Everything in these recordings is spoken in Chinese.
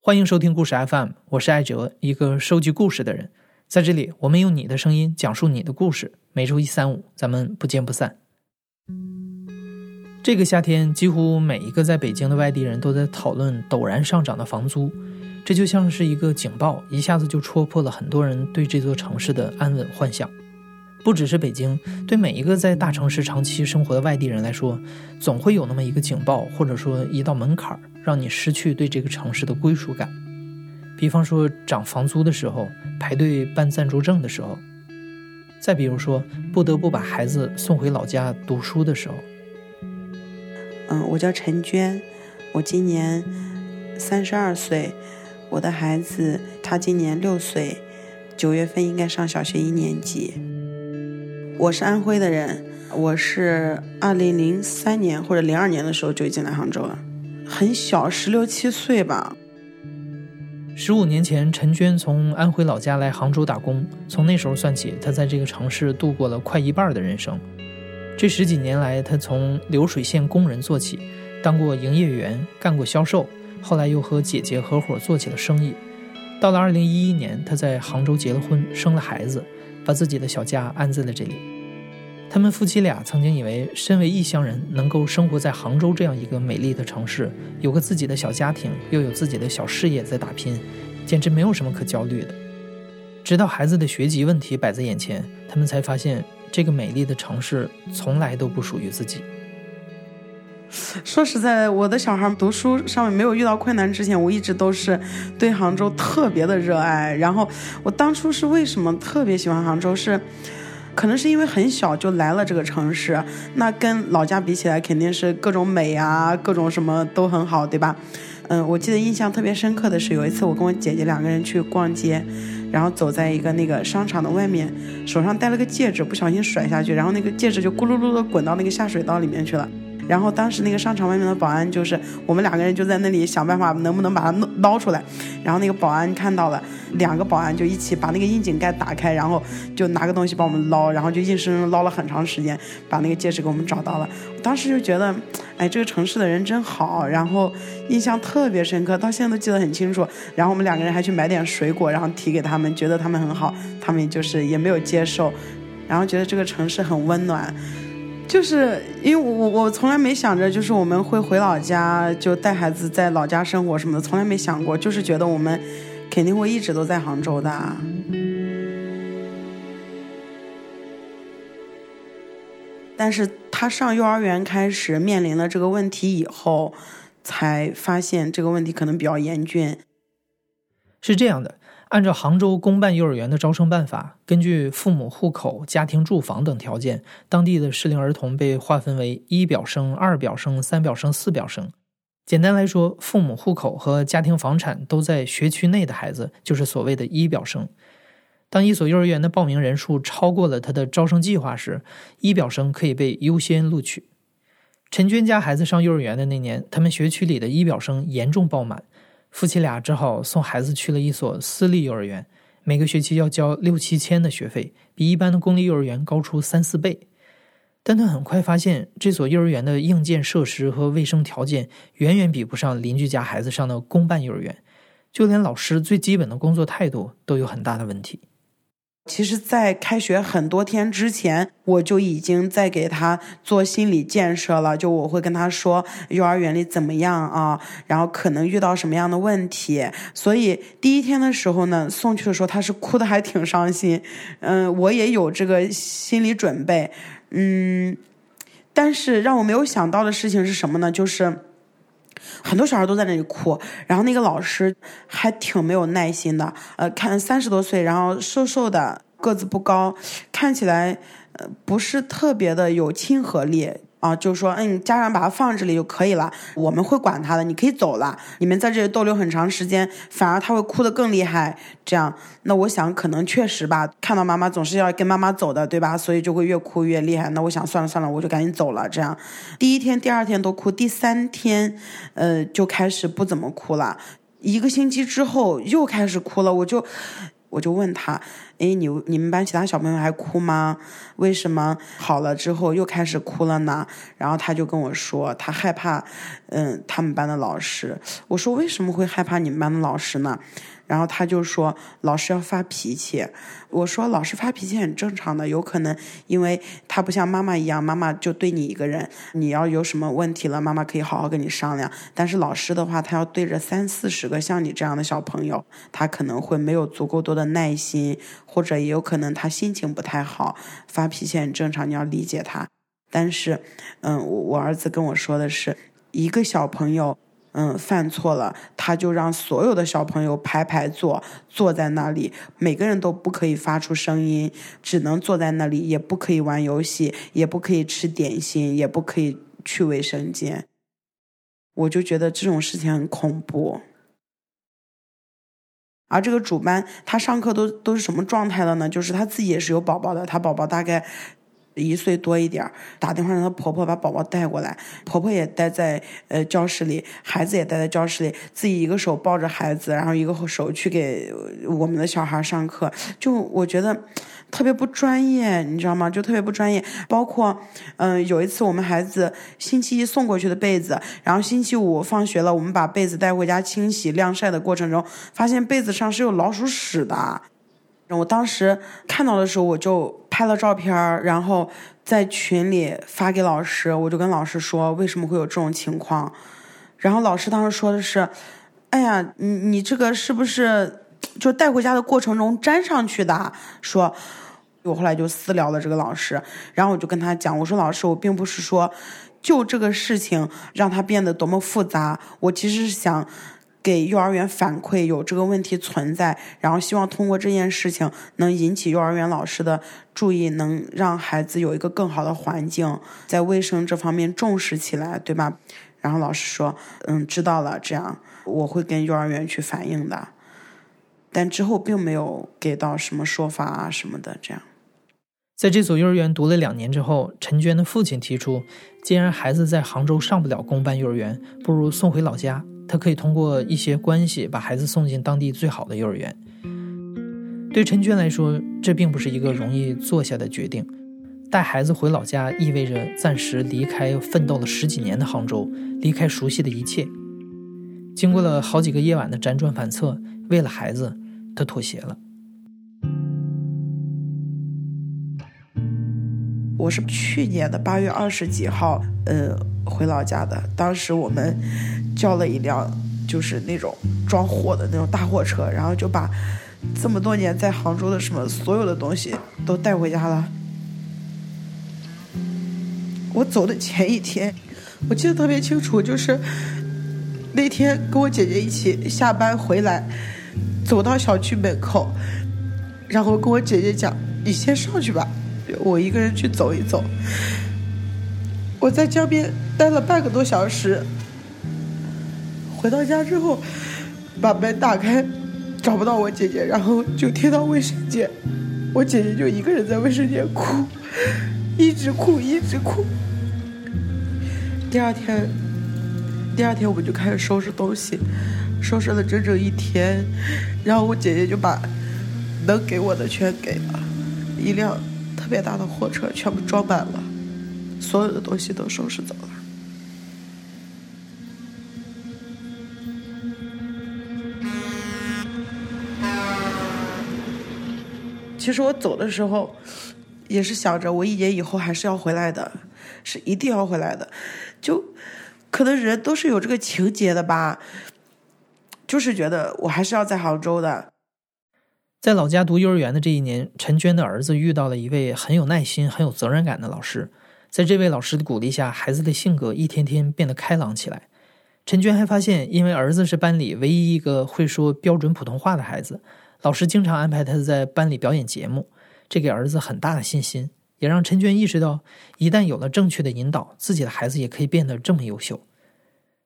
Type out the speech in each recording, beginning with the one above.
欢迎收听故事 FM，我是艾哲，一个收集故事的人。在这里，我们用你的声音讲述你的故事。每周一、三、五，咱们不见不散。这个夏天，几乎每一个在北京的外地人都在讨论陡然上涨的房租，这就像是一个警报，一下子就戳破了很多人对这座城市的安稳幻想。不只是北京，对每一个在大城市长期生活的外地人来说，总会有那么一个警报，或者说一道门槛。让你失去对这个城市的归属感，比方说涨房租的时候，排队办暂住证的时候，再比如说不得不把孩子送回老家读书的时候。嗯，我叫陈娟，我今年三十二岁，我的孩子他今年六岁，九月份应该上小学一年级。我是安徽的人，我是二零零三年或者零二年的时候就已经来杭州了。很小，十六七岁吧。十五年前，陈娟从安徽老家来杭州打工。从那时候算起，她在这个城市度过了快一半的人生。这十几年来，她从流水线工人做起，当过营业员，干过销售，后来又和姐姐合伙做起了生意。到了二零一一年，她在杭州结了婚，生了孩子，把自己的小家安在了这里。他们夫妻俩曾经以为，身为异乡人能够生活在杭州这样一个美丽的城市，有个自己的小家庭，又有自己的小事业在打拼，简直没有什么可焦虑的。直到孩子的学籍问题摆在眼前，他们才发现，这个美丽的城市从来都不属于自己。说实在，我的小孩读书上面没有遇到困难之前，我一直都是对杭州特别的热爱。然后，我当初是为什么特别喜欢杭州？是。可能是因为很小就来了这个城市，那跟老家比起来，肯定是各种美啊，各种什么都很好，对吧？嗯，我记得印象特别深刻的是，有一次我跟我姐姐两个人去逛街，然后走在一个那个商场的外面，手上戴了个戒指，不小心甩下去，然后那个戒指就咕噜噜的滚到那个下水道里面去了。然后当时那个商场外面的保安就是我们两个人就在那里想办法能不能把它捞出来，然后那个保安看到了，两个保安就一起把那个窨井盖打开，然后就拿个东西帮我们捞，然后就硬生生捞了很长时间，把那个戒指给我们找到了。当时就觉得，哎，这个城市的人真好，然后印象特别深刻，到现在都记得很清楚。然后我们两个人还去买点水果，然后提给他们，觉得他们很好，他们就是也没有接受，然后觉得这个城市很温暖。就是因为我我从来没想着，就是我们会回老家就带孩子在老家生活什么的，从来没想过，就是觉得我们肯定会一直都在杭州的。但是他上幼儿园开始面临了这个问题以后，才发现这个问题可能比较严峻。是这样的。按照杭州公办幼儿园的招生办法，根据父母户口、家庭住房等条件，当地的适龄儿童被划分为一表生、二表生、三表生、四表生。简单来说，父母户口和家庭房产都在学区内的孩子，就是所谓的一表生。当一所幼儿园的报名人数超过了他的招生计划时，一表生可以被优先录取。陈娟家孩子上幼儿园的那年，他们学区里的一表生严重爆满。夫妻俩只好送孩子去了一所私立幼儿园，每个学期要交六七千的学费，比一般的公立幼儿园高出三四倍。但他很快发现，这所幼儿园的硬件设施和卫生条件远远比不上邻居家孩子上的公办幼儿园，就连老师最基本的工作态度都有很大的问题。其实，在开学很多天之前，我就已经在给他做心理建设了。就我会跟他说，幼儿园里怎么样啊？然后可能遇到什么样的问题。所以第一天的时候呢，送去的时候他是哭的还挺伤心。嗯，我也有这个心理准备。嗯，但是让我没有想到的事情是什么呢？就是。很多小孩都在那里哭，然后那个老师还挺没有耐心的。呃，看三十多岁，然后瘦瘦的，个子不高，看起来呃不是特别的有亲和力。啊，就说，嗯，家长把他放这里就可以了，我们会管他的，你可以走了。你们在这里逗留很长时间，反而他会哭得更厉害。这样，那我想可能确实吧，看到妈妈总是要跟妈妈走的，对吧？所以就会越哭越厉害。那我想算了算了，我就赶紧走了。这样，第一天、第二天都哭，第三天，呃，就开始不怎么哭了。一个星期之后又开始哭了，我就。我就问他，哎，你你们班其他小朋友还哭吗？为什么好了之后又开始哭了呢？然后他就跟我说，他害怕，嗯，他们班的老师。我说为什么会害怕你们班的老师呢？然后他就说老师要发脾气，我说老师发脾气很正常的，有可能因为他不像妈妈一样，妈妈就对你一个人，你要有什么问题了，妈妈可以好好跟你商量。但是老师的话，他要对着三四十个像你这样的小朋友，他可能会没有足够多的耐心，或者也有可能他心情不太好，发脾气很正常，你要理解他。但是，嗯，我儿子跟我说的是，一个小朋友。嗯，犯错了，他就让所有的小朋友排排坐，坐在那里，每个人都不可以发出声音，只能坐在那里，也不可以玩游戏，也不可以吃点心，也不可以去卫生间。我就觉得这种事情很恐怖。而这个主班，他上课都都是什么状态了呢？就是他自己也是有宝宝的，他宝宝大概。一岁多一点打电话让她婆婆把宝宝带过来，婆婆也待在呃教室里，孩子也待在教室里，自己一个手抱着孩子，然后一个手去给我们的小孩上课，就我觉得特别不专业，你知道吗？就特别不专业。包括嗯，有一次我们孩子星期一送过去的被子，然后星期五放学了，我们把被子带回家清洗晾晒的过程中，发现被子上是有老鼠屎的。我当时看到的时候，我就拍了照片然后在群里发给老师。我就跟老师说，为什么会有这种情况？然后老师当时说的是：“哎呀，你你这个是不是就带回家的过程中粘上去的？”说，我后来就私聊了这个老师，然后我就跟他讲，我说：“老师，我并不是说就这个事情让他变得多么复杂，我其实是想。”给幼儿园反馈有这个问题存在，然后希望通过这件事情能引起幼儿园老师的注意，能让孩子有一个更好的环境，在卫生这方面重视起来，对吧？然后老师说：“嗯，知道了，这样我会跟幼儿园去反映的。”但之后并没有给到什么说法啊什么的。这样，在这所幼儿园读了两年之后，陈娟的父亲提出，既然孩子在杭州上不了公办幼儿园，不如送回老家。他可以通过一些关系把孩子送进当地最好的幼儿园。对陈娟来说，这并不是一个容易做下的决定。带孩子回老家意味着暂时离开奋斗了十几年的杭州，离开熟悉的一切。经过了好几个夜晚的辗转反侧，为了孩子，他妥协了。我是去年的八月二十几号，呃，回老家的。当时我们。叫了一辆就是那种装货的那种大货车，然后就把这么多年在杭州的什么所有的东西都带回家了。我走的前一天，我记得特别清楚，就是那天跟我姐姐一起下班回来，走到小区门口，然后跟我姐姐讲：“你先上去吧，我一个人去走一走。”我在江边待了半个多小时。回到家之后，把门打开，找不到我姐姐，然后就贴到卫生间，我姐姐就一个人在卫生间哭，一直哭一直哭。第二天，第二天我们就开始收拾东西，收拾了整整一天，然后我姐姐就把能给我的全给了，一辆特别大的货车全部装满了，所有的东西都收拾走了。其实我走的时候，也是想着我一年以后还是要回来的，是一定要回来的。就可能人都是有这个情节的吧，就是觉得我还是要在杭州的。在老家读幼儿园的这一年，陈娟的儿子遇到了一位很有耐心、很有责任感的老师。在这位老师的鼓励下，孩子的性格一天天变得开朗起来。陈娟还发现，因为儿子是班里唯一一个会说标准普通话的孩子。老师经常安排他在班里表演节目，这给儿子很大的信心，也让陈娟意识到，一旦有了正确的引导，自己的孩子也可以变得这么优秀。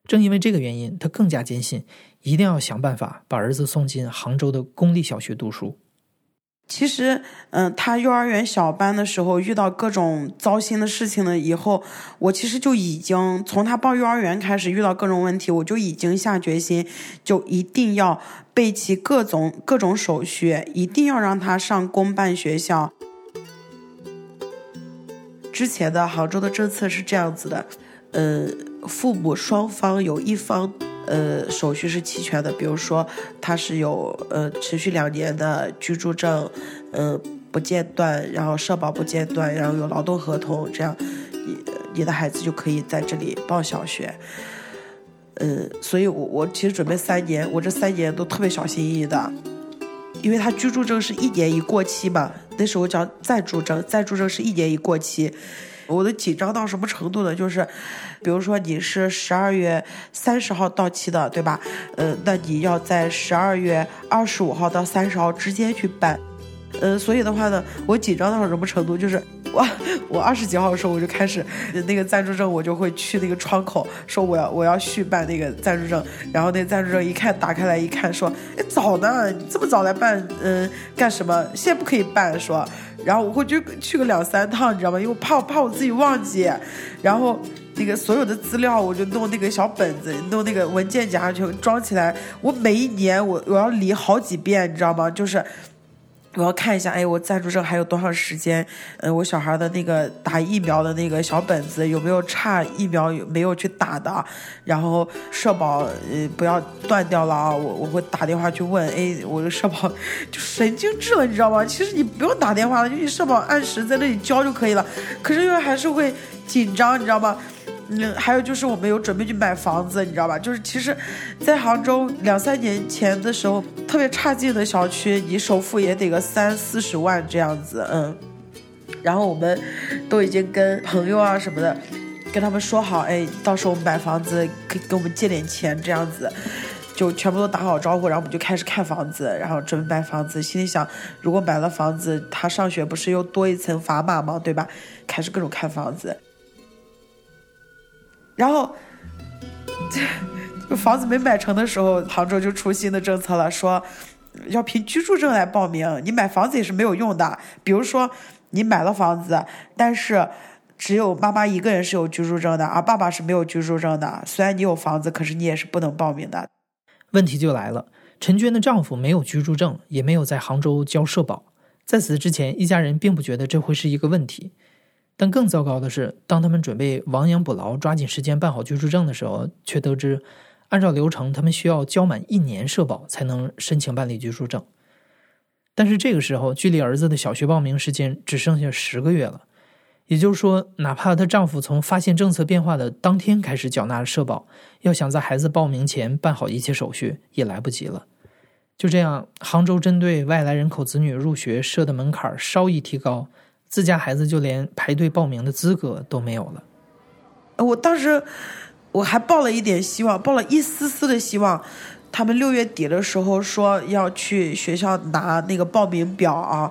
正因为这个原因，他更加坚信，一定要想办法把儿子送进杭州的公立小学读书。其实，嗯，他幼儿园小班的时候遇到各种糟心的事情了以后，我其实就已经从他报幼儿园开始遇到各种问题，我就已经下决心，就一定要备齐各种各种手续，一定要让他上公办学校。之前的杭州的政策是这样子的，呃，父母双方有一方。呃，手续是齐全的，比如说他是有呃持续两年的居住证，嗯不间断，然后社保不间断，然后有劳动合同，这样你你的孩子就可以在这里报小学。嗯，所以我我其实准备三年，我这三年都特别小心翼翼的，因为他居住证是一年一过期嘛，那时候叫暂住证，暂住证是一年一过期。我都紧张到什么程度呢？就是，比如说你是十二月三十号到期的，对吧？呃，那你要在十二月二十五号到三十号之间去办。呃，所以的话呢，我紧张到什么程度？就是我我二十几号的时候我就开始那个暂住证，我就会去那个窗口说我要我要续办那个暂住证。然后那暂住证一看打开来一看说，哎早呢，这么早来办，嗯，干什么？现在不可以办，说。然后我会去去个两三趟，你知道吗？因为我怕怕我自己忘记，然后那个所有的资料我就弄那个小本子，弄那个文件夹就装起来。我每一年我我要理好几遍，你知道吗？就是。我要看一下，哎，我暂住证还有多长时间？呃，我小孩的那个打疫苗的那个小本子有没有差疫苗有没有去打的？然后社保呃不要断掉了啊！我我会打电话去问，哎，我的社保就神经质了，你知道吗？其实你不用打电话了，就你社保按时在那里交就可以了。可是因为还是会紧张，你知道吗？嗯，还有就是我们有准备去买房子，你知道吧？就是其实，在杭州两三年前的时候，特别差劲的小区，你首付也得个三四十万这样子，嗯。然后我们都已经跟朋友啊什么的，跟他们说好，哎，到时候我们买房子可以给我们借点钱这样子，就全部都打好招呼，然后我们就开始看房子，然后准备买房子，心里想，如果买了房子，他上学不是又多一层砝码吗？对吧？开始各种看房子。然后，这 房子没买成的时候，杭州就出新的政策了，说要凭居住证来报名。你买房子也是没有用的。比如说，你买了房子，但是只有妈妈一个人是有居住证的，而爸爸是没有居住证的。虽然你有房子，可是你也是不能报名的。问题就来了，陈娟的丈夫没有居住证，也没有在杭州交社保。在此之前，一家人并不觉得这会是一个问题。但更糟糕的是，当他们准备亡羊补牢，抓紧时间办好居住证的时候，却得知，按照流程，他们需要交满一年社保才能申请办理居住证。但是这个时候，距离儿子的小学报名时间只剩下十个月了，也就是说，哪怕她丈夫从发现政策变化的当天开始缴纳社保，要想在孩子报名前办好一切手续，也来不及了。就这样，杭州针对外来人口子女入学设的门槛稍一提高。自家孩子就连排队报名的资格都没有了。我当时我还抱了一点希望，抱了一丝丝的希望。他们六月底的时候说要去学校拿那个报名表啊，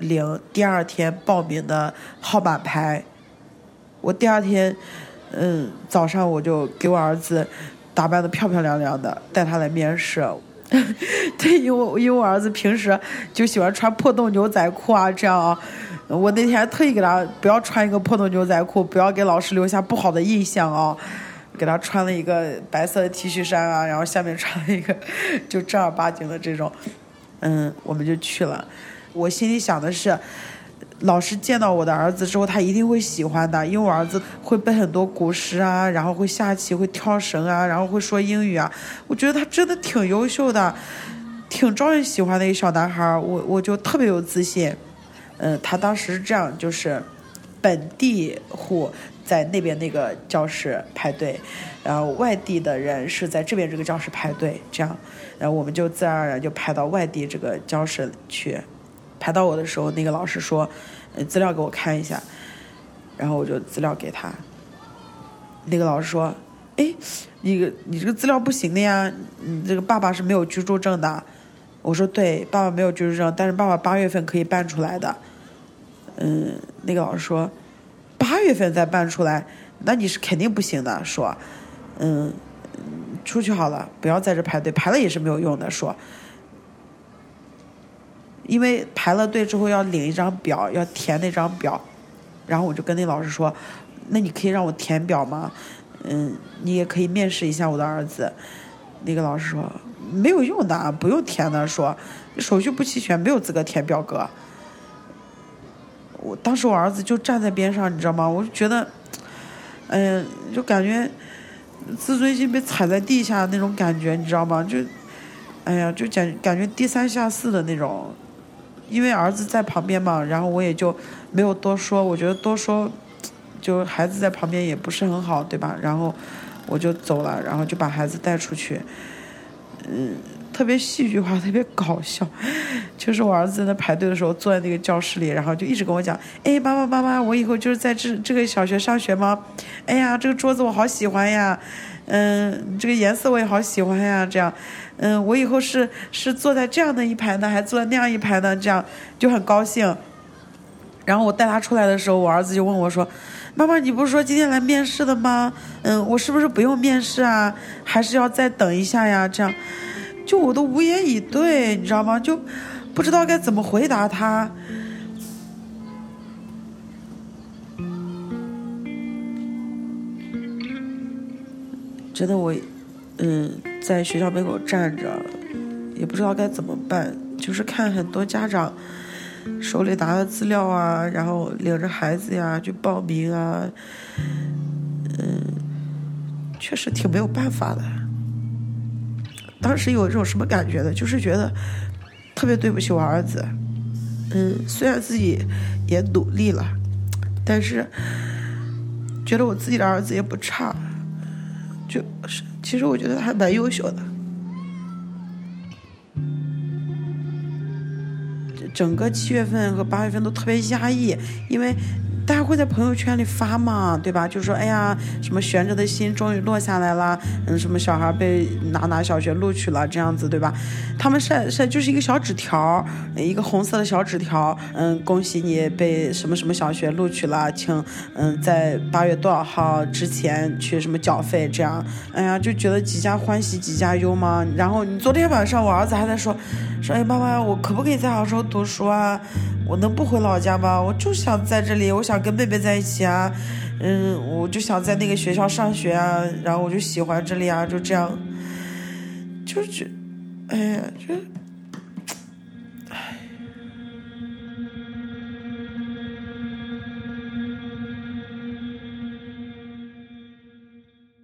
领第二天报名的号码牌。我第二天，嗯，早上我就给我儿子打扮的漂漂亮亮的，带他来面试。对，因为因为我儿子平时就喜欢穿破洞牛仔裤啊，这样啊。我那天特意给他不要穿一个破洞牛仔裤，不要给老师留下不好的印象啊，给他穿了一个白色的 T 恤衫啊，然后下面穿了一个就正儿八经的这种，嗯，我们就去了。我心里想的是，老师见到我的儿子之后，他一定会喜欢的，因为我儿子会背很多古诗啊，然后会下棋，会跳绳啊，然后会说英语啊。我觉得他真的挺优秀的，挺招人喜欢的一个小男孩，我我就特别有自信。嗯，他当时是这样，就是本地户在那边那个教室排队，然后外地的人是在这边这个教室排队，这样，然后我们就自然而然就排到外地这个教室去。排到我的时候，那个老师说：“资料给我看一下。”然后我就资料给他。那个老师说：“哎，你个你这个资料不行的呀，你这个爸爸是没有居住证的。”我说：“对，爸爸没有居住证，但是爸爸八月份可以办出来的。”嗯，那个老师说，八月份再办出来，那你是肯定不行的。说，嗯，出去好了，不要在这排队，排了也是没有用的。说，因为排了队之后要领一张表，要填那张表，然后我就跟那老师说，那你可以让我填表吗？嗯，你也可以面试一下我的儿子。那个老师说没有用的，不用填的，说手续不齐全，没有资格填表格。我当时我儿子就站在边上，你知道吗？我就觉得，嗯，就感觉自尊心被踩在地下那种感觉，你知道吗？就，哎呀，就感感觉低三下四的那种。因为儿子在旁边嘛，然后我也就没有多说。我觉得多说，就孩子在旁边也不是很好，对吧？然后我就走了，然后就把孩子带出去。嗯，特别戏剧化，特别搞笑。就是我儿子在那排队的时候，坐在那个教室里，然后就一直跟我讲：“哎，妈妈，妈妈，我以后就是在这这个小学上学吗？哎呀，这个桌子我好喜欢呀，嗯，这个颜色我也好喜欢呀，这样。”嗯，我以后是是坐在这样的一排呢，还坐在那样一排呢？这样就很高兴。然后我带他出来的时候，我儿子就问我说：“妈妈，你不是说今天来面试的吗？嗯，我是不是不用面试啊？还是要再等一下呀？”这样，就我都无言以对，你知道吗？就不知道该怎么回答他。真的我。嗯，在学校门口站着，也不知道该怎么办。就是看很多家长手里拿着资料啊，然后领着孩子呀去报名啊，嗯，确实挺没有办法的。当时有一种什么感觉呢？就是觉得特别对不起我儿子。嗯，虽然自己也努力了，但是觉得我自己的儿子也不差，就是。其实我觉得还蛮优秀的，整个七月份和八月份都特别压抑，因为。大家会在朋友圈里发嘛，对吧？就说哎呀，什么悬着的心终于落下来了，嗯，什么小孩被哪哪小学录取了，这样子，对吧？他们晒晒就是一个小纸条，一个红色的小纸条，嗯，恭喜你被什么什么小学录取了，请嗯在八月多少号之前去什么缴费，这样，哎呀，就觉得几家欢喜几家忧嘛。然后你昨天晚上我儿子还在说，说哎妈妈，我可不可以在杭州读书啊？我能不回老家吗？我就想在这里，我想跟妹妹在一起啊，嗯，我就想在那个学校上学啊，然后我就喜欢这里啊，就这样，就是，哎呀，就，唉，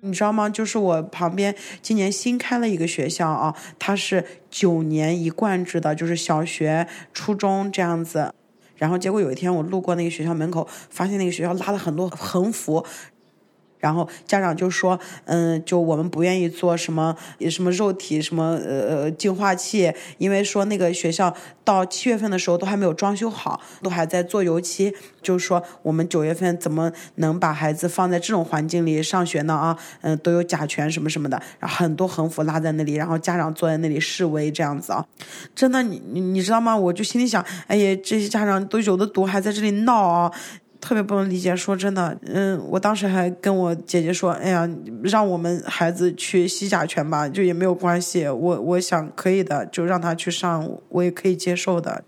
你知道吗？就是我旁边今年新开了一个学校啊，它是九年一贯制的，就是小学、初中这样子。然后结果有一天我路过那个学校门口，发现那个学校拉了很多横幅。然后家长就说，嗯，就我们不愿意做什么什么肉体什么呃呃净化器，因为说那个学校到七月份的时候都还没有装修好，都还在做油漆，就是说我们九月份怎么能把孩子放在这种环境里上学呢？啊，嗯，都有甲醛什么什么的，然后很多横幅拉在那里，然后家长坐在那里示威这样子啊，真的你你你知道吗？我就心里想，哎呀，这些家长都有的读，还在这里闹啊。特别不能理解，说真的，嗯，我当时还跟我姐姐说，哎呀，让我们孩子去吸甲醛吧，就也没有关系，我我想可以的，就让他去上，我也可以接受的，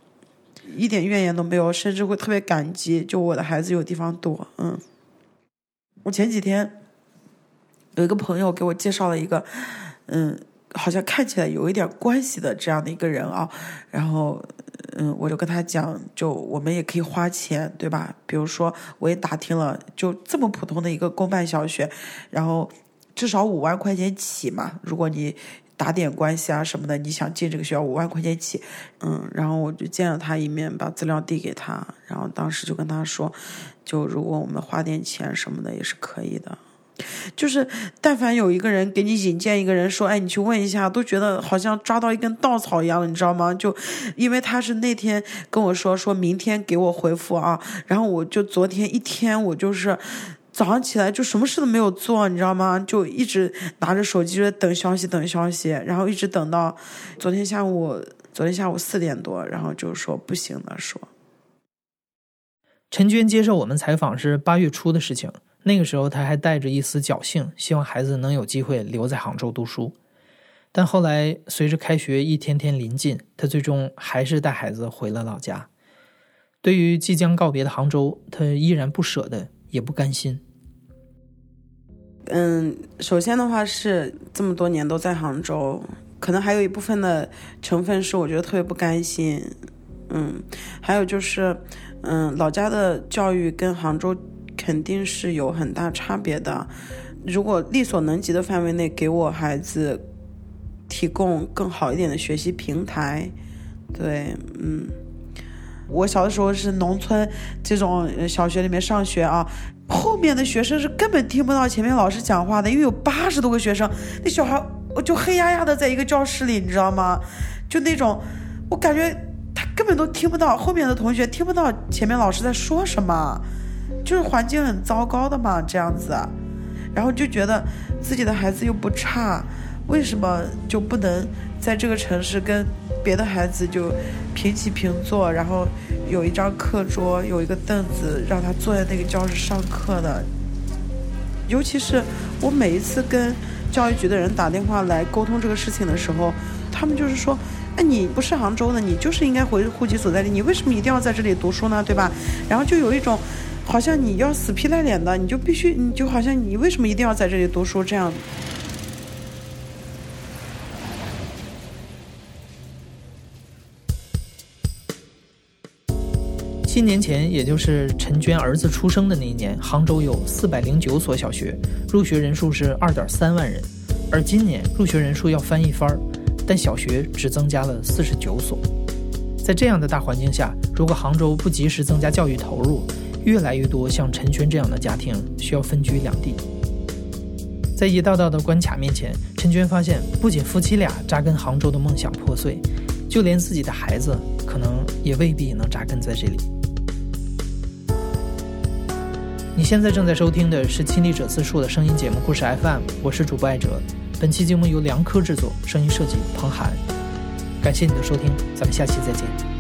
一点怨言都没有，甚至会特别感激，就我的孩子有地方躲，嗯。我前几天有一个朋友给我介绍了一个，嗯，好像看起来有一点关系的这样的一个人啊，然后。嗯，我就跟他讲，就我们也可以花钱，对吧？比如说，我也打听了，就这么普通的一个公办小学，然后至少五万块钱起嘛。如果你打点关系啊什么的，你想进这个学校，五万块钱起。嗯，然后我就见了他一面，把资料递给他，然后当时就跟他说，就如果我们花点钱什么的也是可以的。就是，但凡有一个人给你引荐一个人，说，哎，你去问一下，都觉得好像抓到一根稻草一样的，你知道吗？就，因为他是那天跟我说，说明天给我回复啊，然后我就昨天一天，我就是早上起来就什么事都没有做，你知道吗？就一直拿着手机在等消息，等消息，然后一直等到昨天下午，昨天下午四点多，然后就说不行了，说。陈娟接受我们采访是八月初的事情。那个时候，他还带着一丝侥幸，希望孩子能有机会留在杭州读书。但后来随着开学一天天临近，他最终还是带孩子回了老家。对于即将告别的杭州，他依然不舍得，也不甘心。嗯，首先的话是这么多年都在杭州，可能还有一部分的成分是我觉得特别不甘心。嗯，还有就是，嗯，老家的教育跟杭州肯定是有很大差别的。如果力所能及的范围内给我孩子提供更好一点的学习平台，对，嗯。我小的时候是农村这种小学里面上学啊，后面的学生是根本听不到前面老师讲话的，因为有八十多个学生，那小孩我就黑压压的在一个教室里，你知道吗？就那种，我感觉他根本都听不到后面的同学听不到前面老师在说什么，就是环境很糟糕的嘛，这样子，然后就觉得自己的孩子又不差，为什么就不能在这个城市跟？别的孩子就平起平坐，然后有一张课桌，有一个凳子，让他坐在那个教室上课的。尤其是我每一次跟教育局的人打电话来沟通这个事情的时候，他们就是说：“哎，你不是杭州的，你就是应该回户籍所在地，你为什么一定要在这里读书呢？对吧？”然后就有一种好像你要死皮赖脸的，你就必须，你就好像你为什么一定要在这里读书这样。七年前，也就是陈娟儿子出生的那一年，杭州有四百零九所小学，入学人数是二点三万人。而今年入学人数要翻一番，但小学只增加了四十九所。在这样的大环境下，如果杭州不及时增加教育投入，越来越多像陈娟这样的家庭需要分居两地。在一道道的关卡面前，陈娟发现，不仅夫妻俩扎根杭州的梦想破碎，就连自己的孩子可能也未必能扎根在这里。你现在正在收听的是《亲历者自述》的声音节目《故事 FM》，我是主播艾哲。本期节目由梁科制作，声音设计彭涵。感谢你的收听，咱们下期再见。